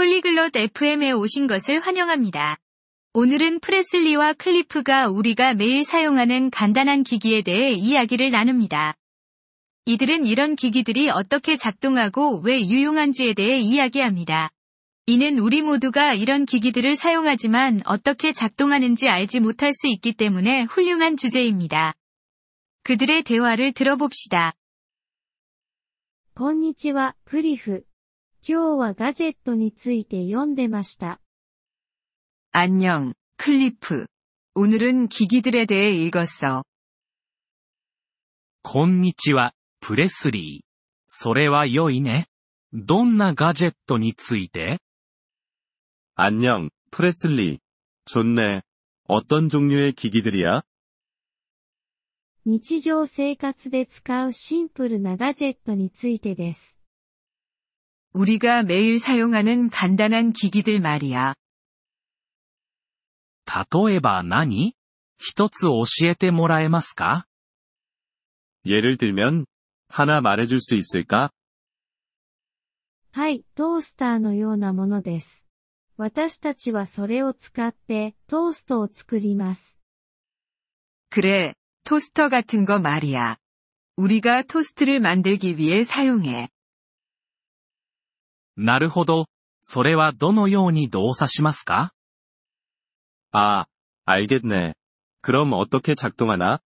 폴리글롯 FM에 오신 것을 환영합니다. 오늘은 프레슬리와 클리프가 우리가 매일 사용하는 간단한 기기에 대해 이야기를 나눕니다. 이들은 이런 기기들이 어떻게 작동하고 왜 유용한지에 대해 이야기합니다. 이는 우리 모두가 이런 기기들을 사용하지만 어떻게 작동하는지 알지 못할 수 있기 때문에 훌륭한 주제입니다. 그들의 대화를 들어봅시다. こんにちは、クリフ。 今日はガジェットについて読んでました。 안녕, 클리프. 오늘은 기기들에 대해 읽었어. こんにちは、プレスリー。それは良いね。どんなガジェットについて 안녕, 프레슬리. 좋네. 어떤 종류의 기기들이야? 日常生活で使うシンプルなガジェットについてです。 우리가 매일 사용하는 간단한 기기들 말이야. 例えば何一つ教えてもらえますか 예를 들면, 하나 말해줄 수 있을까? はい、トースターのようなものです。私たちはそれを使ってトーストを作ります。 그래, 토스터 같은 거 말이야. 우리가 토스트를 만들기 위해 사용해. なるほど。それはどのように動作しますか 아, 알겠네. 그럼 어떻게 작동하나?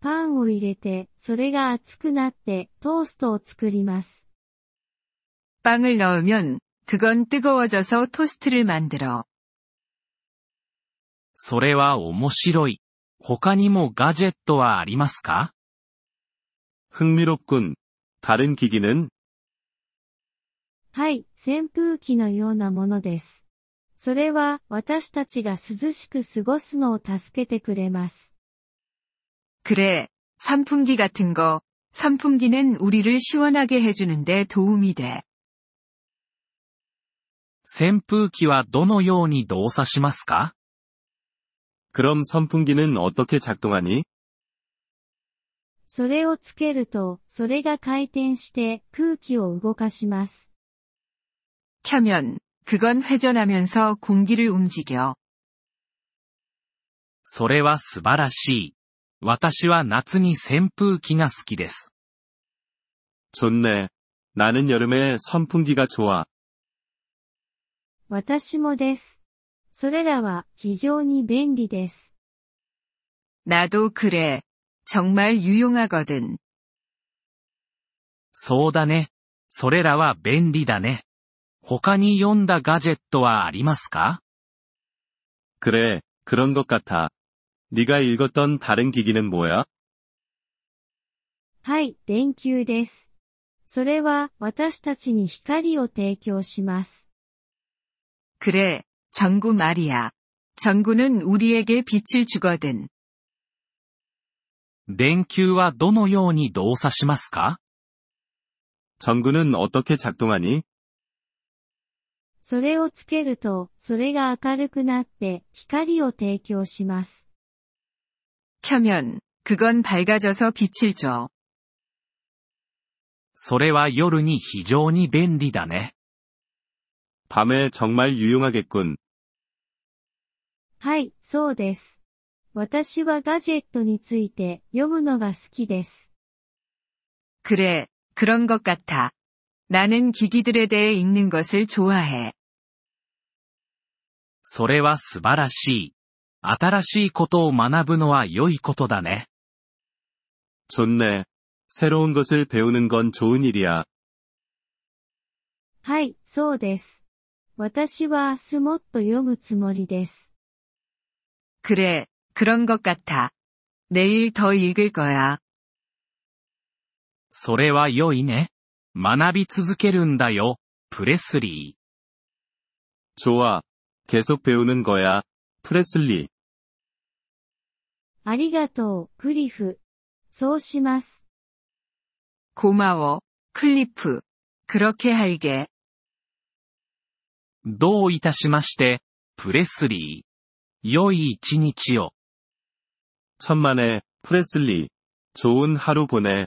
パンを入れて、それが熱くなってトーストを作ります。 빵을 넣으면 그건 뜨거워져서 토스트를 만들어. それは面白い。他にもガジェットはありますか 흥미롭군. 다른 기기는? はい、扇風機のようなものです。それは私たちが涼しく過ごすのを助けてくれます。 그래, 선풍기 같은 거. 선풍기는 우리를 시원하게 해주는데 도움이 돼. 扇風機はどのように動作しますか 그럼 선풍기는 어떻게 작동하니? それをつけると、それが回転して空気を動かします。 켜면 그건 회전하면서 공기를 움직여. それは素晴らしい。私は夏に扇風機が好きです。 좋네. 나는 여름에 선풍기가 좋아. 私もです。それらは非常に便利です。 나도 그래. 정말 유용하거든. そうだね。それらは便利だね。 他に読んだガジェットはありますか 그래, 그런 것 같아. 네가 읽었던 다른 기기는 뭐야? はい、電球です。それは私たちに光を提供します。 그래, 전구 말이야. 전구는 우리에게 빛을 주거든. 電球はどのように動作しますか 전구는 어떻게 작동하니? それをつけると、それが明るくなって光を提供します。 켜면 그건 밝아져서 빛을 줘. それは夜に非常に便利だね。 밤에 정말 유용하겠군. はい、そうです。私はガジェットについて読むのが好きです。 그래, 그런 것 같아. 나는 기기들에 대해 읽는 것을 좋아해. それは素晴らしい。新しいことを学ぶのは良いことだね。 좋네. 새로운 것을 배우는 건 좋은 일이야. はい、そうです。私は明日もっと読むつもりです。 그래, 그런 것 같아. 내일 더 읽을 거야. それは良いね。 学び続けるんだよ、プレスリー。 좋아. 계속 배우는 거야. 프레슬리. ありがとう、クリフ。そうします。 고마워, 클리프. 그렇게 할게. どういたしまして、プレスリー。良い一日を。 천만에, 프레슬리. 좋은 하루 보내.